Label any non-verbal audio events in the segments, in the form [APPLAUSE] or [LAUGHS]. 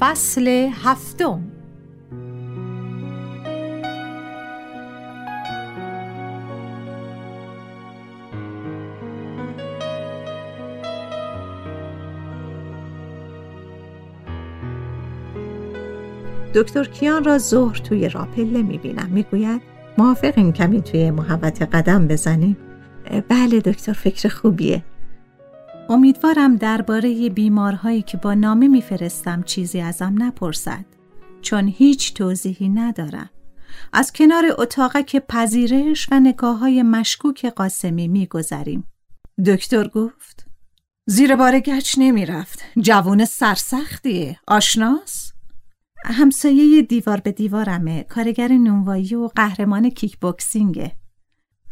فصل هفتم. دکتر کیان را ظهر توی راپله می‌بینم می‌گوید موافقیم کمی توی محبت قدم بزنیم. بله دکتر فکر خوبیه. امیدوارم درباره بیمارهایی که با نامه میفرستم چیزی ازم نپرسد چون هیچ توضیحی ندارم. از کنار اتاقک پذیرش و نگاه های مشکوک قاسمی میگذریم. دکتر گفت زیر بار گچ نمی‌رفت. جوون سرسختیه. آشناس؟ همسایه دیوار به دیوارمه. کارگر نونوایی و قهرمان کیک بوکسینگه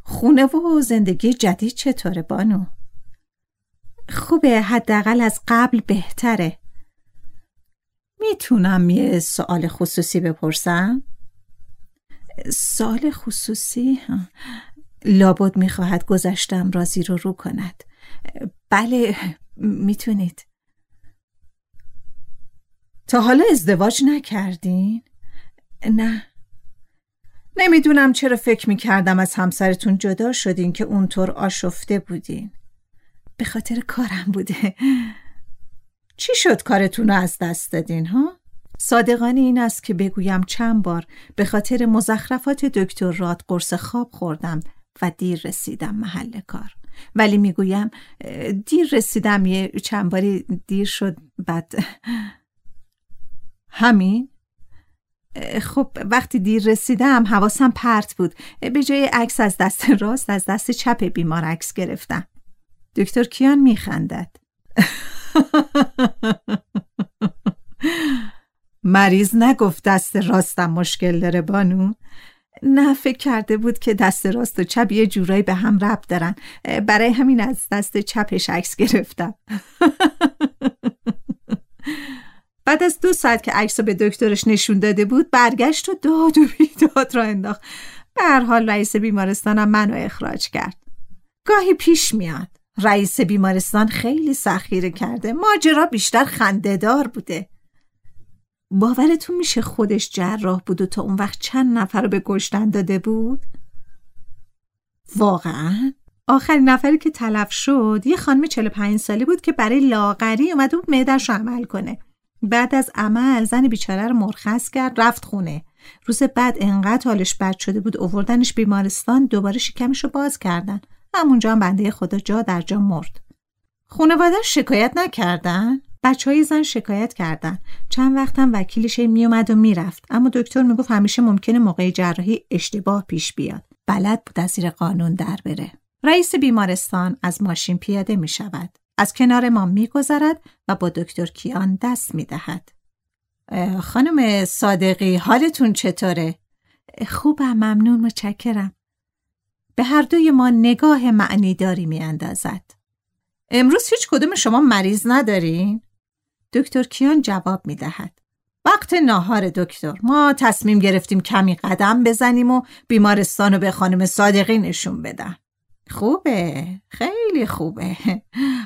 خونه و زندگی جدید چطوره بانو؟ خوبه حداقل از قبل بهتره می‌تونم یه سوال خصوصی بپرسم؟ سوال خصوصی؟ لابد می‌خواهد گذشتم رازی رو رو کند بله می‌تونید تا حالا ازدواج نکردین؟ نه نمی‌دونم چرا فکر می‌کردم از همسرتون جدا شدین که اونطور آشفته بودین به خاطر کارم بوده. چی شد کارتون رو از دست دادین ها؟ صادقانه این است که بگویم چند بار به خاطر مزخرفات دکتر راد قرص خواب خوردم و دیر رسیدم محل کار. ولی می‌گویم دیر رسیدم یه چند باری دیر شد بعد [LAUGHS] همین. خب وقتی دیر رسیدم حواسم پرت بود. به جای عکس از دست راست از دست چپ بیمار عکس گرفتم. دکتر کیان میخندد. مریض نگفت دست راستم مشکل داره بانو. نه فکر کرده بود که دست راست و چپ یه جورایی به هم ربط دارن. برای همین از دست چپش عکس گرفتم. بعد از دو ساعت که عکس به دکترش نشون داده بود برگشت و داد و بیداد را انداخت. به هر حال رئیس بیمارستانم منو اخراج کرد. گاهی پیش میاد. رئیس بیمارستان خیلی سخیره کرده. ماجرا بیشتر خندهدار بوده. باورتون میشه خودش جراح بود و تا اون وقت چند نفر رو به کشتن داده بود؟ واقعا؟ آخرین نفری که تلف شد یه خانم 45 سالی بود که برای لاغری اومده بود معدش عمل کنه. بعد از عمل زن بیچاره رو مرخص کرد رفت خونه. روز بعد انقدر حالش بد شده بود اووردنش بیمارستان دوباره شکمش رو باز کردن. همونجا هم بنده خدا جا در جا مرد. خانواده شکایت نکردن؟ بچه های زن شکایت کردن. چند وقتم وکیلش میومد و می‌رفت. اما دکتر می‌گفت همیشه ممکنه موقع جراحی اشتباه پیش بیاد. بلد بود از زیر قانون در بره. رئیس بیمارستان از ماشین پیاده می شود از کنار ما میگذرد و با دکتر کیان دست می‌دهد. خانم صادقی حالتون چطوره؟ خوبم ممنون متشکرم. به هر دوی ما نگاه معنیداری می اندازد. امروز هیچ کدوم شما مریض ندارین؟ دکتر کیان جواب می دهد. وقت ناهار دکتر ما تصمیم گرفتیم کمی قدم بزنیم و بیمارستان رو به خانم صادقی نشون بدم. خوبه خیلی خوبه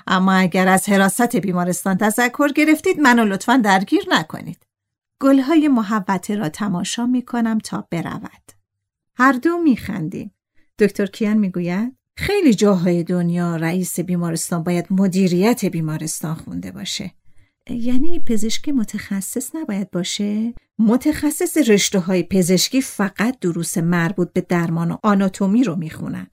اما اگر از حراست بیمارستان تذکر گرفتید منو لطفا درگیر نکنید گلهای محوته را تماشا می کنم تا برود هر دو می خندیم دکتر کیان می گوید خیلی جاهای دنیا رئیس بیمارستان باید مدیریت بیمارستان خونده باشه یعنی پزشکی متخصص نباید باشه؟ متخصص رشته های پزشکی فقط دروس مربوط به درمان و آناتومی رو می‌خونن.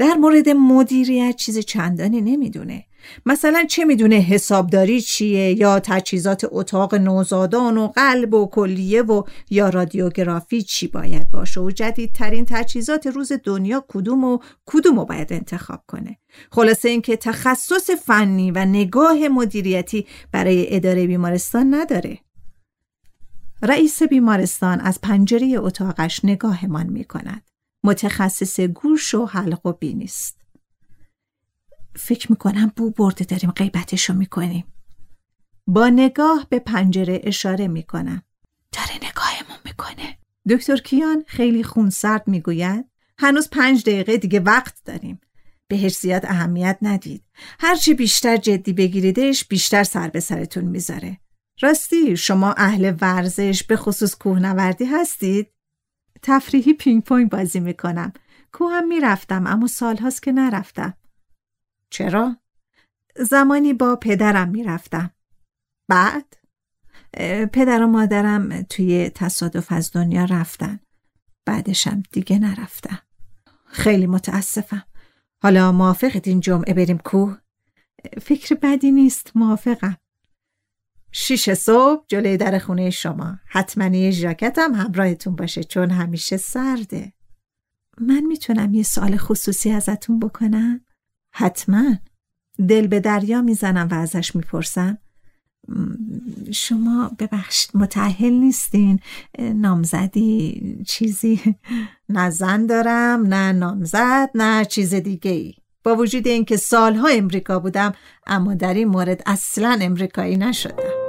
در مورد مدیریت چیز چندانی نمی‌دونه. مثلا چه می‌دونه حسابداری چیه یا تجهیزات اتاق نوزادان و قلب و کلیه و یا رادیوگرافی چی باید باشه و جدیدترین تجهیزات روز دنیا کدوم و کدوم رو باید انتخاب کنه خلاصه اینکه تخصص فنی و نگاه مدیریتی برای اداره بیمارستان نداره رئیس بیمارستان از پنجره اتاقش نگاهمان می کند. متخصص گوش و حلق و بینیست. فکر می‌کنم بو برده داریم غیبتشو می‌کنیم. با نگاه به پنجره اشاره می‌کنم. داره نگاهمون می‌کنه. دکتر کیان خیلی خونسرد می‌گوید هنوز پنج دقیقه دیگه وقت داریم. بهش زیاد اهمیت ندید. هرچی بیشتر جدی بگیریدش بیشتر سر به سرتون می‌ذاره. راستی شما اهل ورزش به خصوص کوهنوردی هستید؟ تفریحی پینگ پونگ بازی می‌کنم کوه هم می‌رفتم اما سالهاست که نرفتم چرا؟ زمانی با پدرم می‌رفتم. بعد؟ پدر و مادرم توی تصادف از دنیا رفتن. بعدشم دیگه نرفتم. خیلی متاسفم. حالا موافقت این جمعه بریم کوه؟ فکر بدی نیست موافقم. شیش صبح جلوی در خونه شما. حتما یه ژاکتم همراهتون باشه چون همیشه سرده. من می‌تونم یه سال خصوصی ازتون بکنم؟ حتما. دل به دریا می‌زنم و ازش می‌پرسم. شما ببخشید متعهل نیستین؟ نامزدی چیزی [LAUGHS] نه زن دارم نه نامزد نه چیز دیگه ای با وجود اینکه سالها امریکا بودم اما در این مورد اصلا امریکایی نشدم.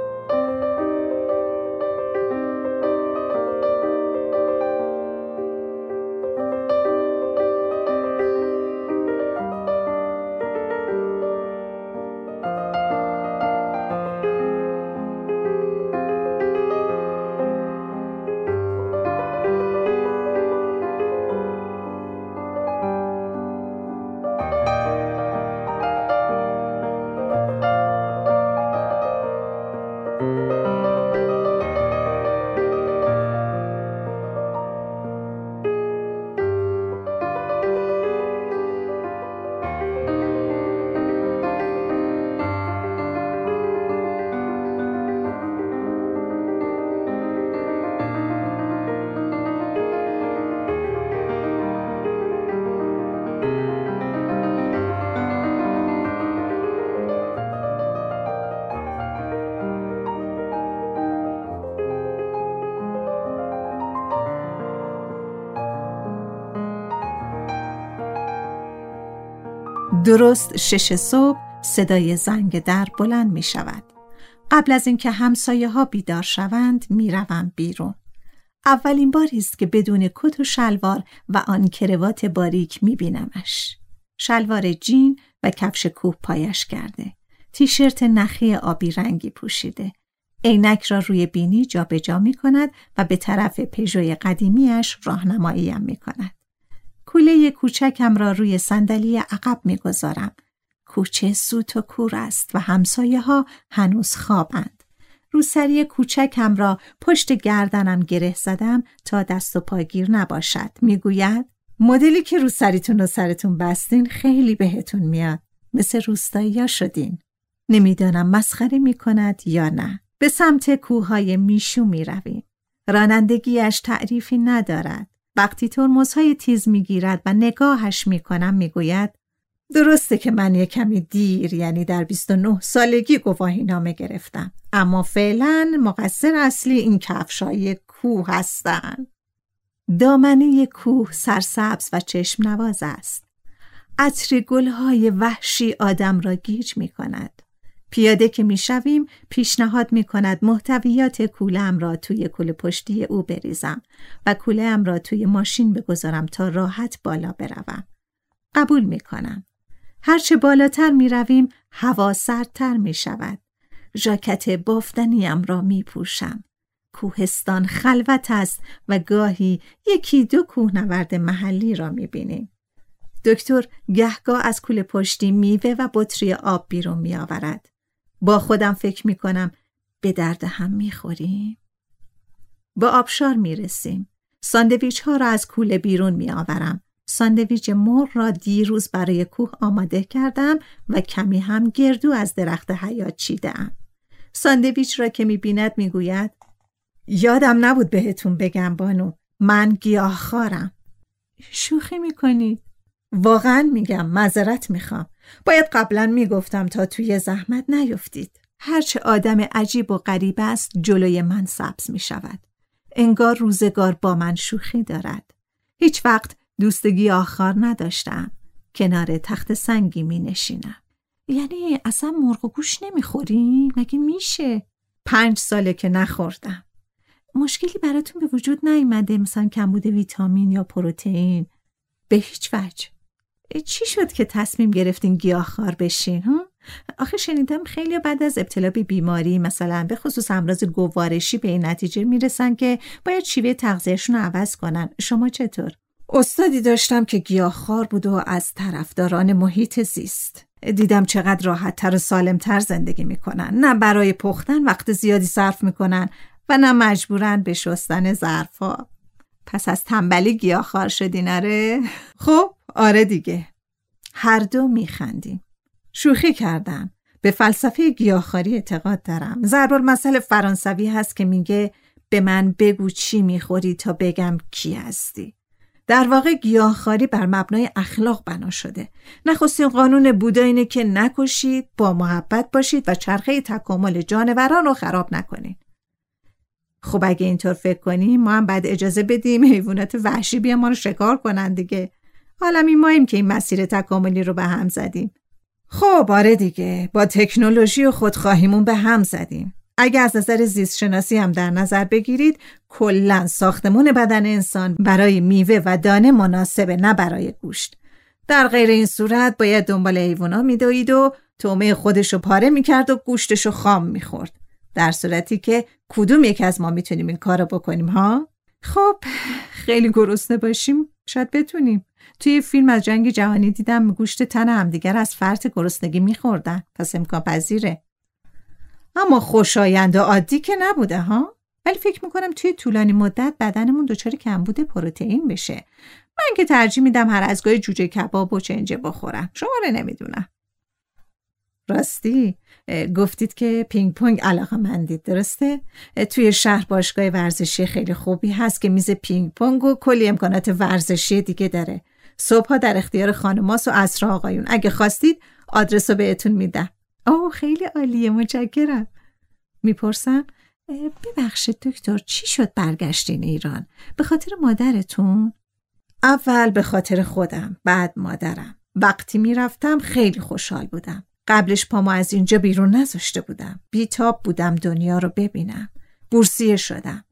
درست شش صبح صدای زنگ در بلند می شود. قبل از اینکه همسایه ها بیدار شوند می روم بیرون. اولین باری است که بدون کت و شلوار و آن کروات باریک می بینمش. شلوار جین و کفش کوه پایش کرده. تیشرت نخی آبی رنگی پوشیده. عینک را روی بینی جابجا جا می کند و به طرف پژوی قدیمیش راهنماییم می کند. کوله کوچکم را روی صندلی عقب می‌گذارم. کوچه سوت و کور است و همسایه ها هنوز خوابند. روسری کوچکم را پشت گردنم گره زدم تا دست و پاگیر نباشد. می‌گوید مدلی که روسریتون و سرتون بستین خیلی بهتون میاد. مثل روستایی شدین. نمی‌دانم مسخره می کند یا نه. به سمت کوههای میشو می رویم. رانندگیش تعریفی ندارد. وقتی ترمزهای تیز می‌گیرد و نگاهش می‌کنم می‌گوید درسته که من یه کمی دیر یعنی در 29 سالگی گواهی نامه گرفتم. اما فعلا مقصر اصلی این کفشای کوه هستن. دامنه کوه سرسبز و چشم نواز است. عطر گلهای وحشی آدم را گیج می کند پیاده که می شویم پیشنهاد می کند محتویات کولم را توی کل پشتی او بریزم و کولم را توی ماشین بگذارم تا راحت بالا بروم. قبول می کنم. هرچه بالاتر می رویم هوا سردتر می شود. ژاکت بافتنیم را می پوشم. کوهستان خلوت است و گاهی یکی دو کوهنورد محلی را می بینیم. دکتر گهگاه از کول پشتی میوه و بطری آب بیرون می آورد. با خودم فکر می کنم به درد هم می خوریم. با آبشار می رسیم. ساندویچ ها را از کوله بیرون می آورم. ساندویچ مر را دیروز برای کوه آماده کردم و کمی هم گردو از درخت حیات چیدم. ساندویچ را که می بیند می گوید یادم نبود بهتون بگم بانو من گیاه خارم. شوخی می کنید؟ واقعا میگم معذرت می‌خوام. باید قبلا می‌گفتم تا توی زحمت نیفتید. هرچه آدم عجیب و غریب است جلوی من سبز می شود. انگار روزگار با من شوخی دارد. هیچ وقت دوستگی آخر نداشتم. کنار تخت سنگی می نشینم. یعنی اصلا مرغ و گوش نمی‌خوری؟ مگه میشه؟ پنج ساله که نخوردم. مشکلی براتون به وجود نیامده مثلا کمبود ویتامین یا پروتئین به هیچ وجه چی شد که تصمیم گرفتین گیاهخوار بشین ها؟ آخه شنیدم خیلی بعد از ابتلا به بیماری مثلا به خصوص امراض گوارشی به این نتیجه می‌رسن که باید شیوه تغذیهشون رو عوض کنن. شما چطور؟ استادی داشتم که گیاهخوار بود و از طرفداران محیط زیست. دیدم چقدر راحت تر و سالم تر زندگی می‌کنن. نه برای پختن وقت زیادی صرف می‌کنن و نه مجبورن به شستن ظرفها. پس از تنبلی گیاهخوار شدی نره؟ خب آره دیگه. هر دو میخندیم. شوخی کردم. به فلسفه گیاهخواری اعتقاد دارم. ضرب مسئله فرانسوی هست که میگه به من بگو چی می‌خوری تا بگم کی هستی. در واقع گیاهخواری بر مبنای اخلاق بنا شده. نخستین قانون بودا اینه که نکشید با محبت باشید و چرخه تکامل جانوران رو خراب نکنید. خب اگه اینطور فکر کنیم ما هم بعد اجازه بدیم حیوانات وحشی بیا ما رو شکار کنن دیگه. حالا می ماییم که این مسیر تکاملی رو به هم زدیم. خب آره دیگه. با تکنولوژی و خودخواهیمون به هم زدیم. اگه از نظر زیست شناسی هم در نظر بگیرید کلا ساختمون بدن انسان برای میوه و دانه مناسبه نه برای گوشت. در غیر این صورت باید دنبال حیوانا میدوید و تومه خودشو پاره می‌کرد و گوشتشو خام می‌خورد. در صورتی که کدوم یکی از ما می‌تونیم این کارو بکنیم ها؟ خب خیلی گرسنه باشیم. شاید بتونیم. توی فیلم از جنگ جهانی دیدم گوشت تن همدیگر از فرط گرسنگی میخوردن. پس امکان پذیره. اما خوشایند و عادی که نبوده ها؟ ولی فکر می‌کنم توی طولانی مدت بدنمون دچار کمبود پروتئین بشه. من که ترجیح میدم هر از گاهی جوجه کباب و چنجه بخورم. شما رو نمی‌دونم. راستی گفتید که پینگ پونگ علاقه مندید درسته؟ توی شهر باشگاه ورزشی خیلی خوبی هست که میز پینگ پونگ و کلی امکانات ورزشی دیگه داره. صبحها در اختیار خانماس و عصرا آقایون. اگه خواستید آدرس رو بهتون میدم. اوه خیلی عالیه متشکرم. می‌پرسم ببخشید دکتر چی شد برگشتین ایران؟ به خاطر مادرتون؟ اول به خاطر خودم بعد مادرم. وقتی می‌رفتم خیلی خوشحال بودم. قبلش پامو از اینجا بیرون نذاشته بودم. بیتاب بودم دنیا رو ببینم. بورسیه شدم.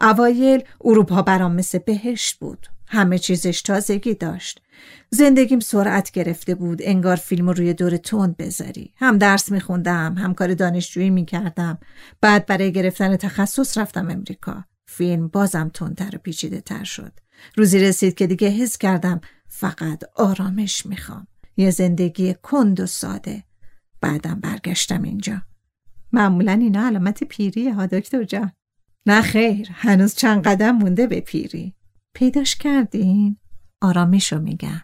اوایل اروپا برام مثل بهشت بود. همه چیزش تازگی داشت. زندگیم سرعت گرفته بود. انگار فیلم روی دور تند بذاری. هم درس میخوندم هم کار دانشجویی می‌کردم. بعد برای گرفتن تخصص رفتم امریکا. فیلم بازم تندتر و پیچیده تر شد. روزی رسید که دیگه حس کردم فقط آرامش می‌خوام. یه زندگی کند و ساده. بعدم برگشتم اینجا. معمولا اینا علامت پیریه ها دکتر جان. نه خیر هنوز چند قدم مونده به پیری. پیداش کردین؟ آرامشو میگم.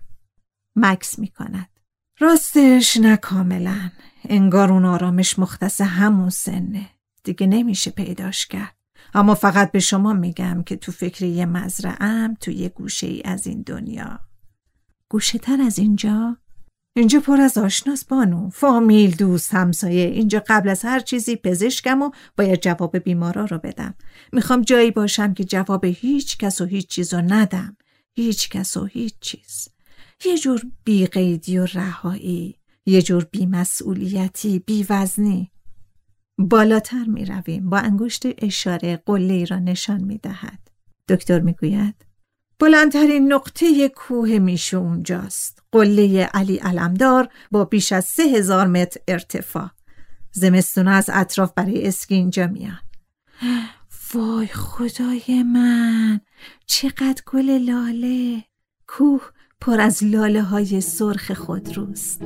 مکس می‌کند. راستش نه کاملا. انگار اون آرامش مختص همون سنه. دیگه نمیشه پیداش کرد. اما فقط به شما میگم که تو فکر یه مزرعم تو یه گوشه ای از این دنیا. گوشه تر از اینجا؟ اینجا پر از آشناس بانو. فامیل دوست همسایه. اینجا قبل از هر چیزی پزشکم و باید جواب بیمارا رو بدم. می‌خوام جایی باشم که جواب هیچ کس و هیچ چیز رو ندم. هیچ کس و هیچ چیز. یه جور بیقیدی و رهایی. یه جور بیمسئولیتی بیوزنی. بالاتر می رویم با انگشت اشاره قله را نشان می دهد. دکتر می گوید بلندترین نقطه کوه میشه اونجاست. قله علی علمدار با بیش از سه هزار متر ارتفاع. زمستون از اطراف برای اسکی اینجا میان. وای خدای من چقدر گل لاله کوه پر از لاله های سرخ خود روست.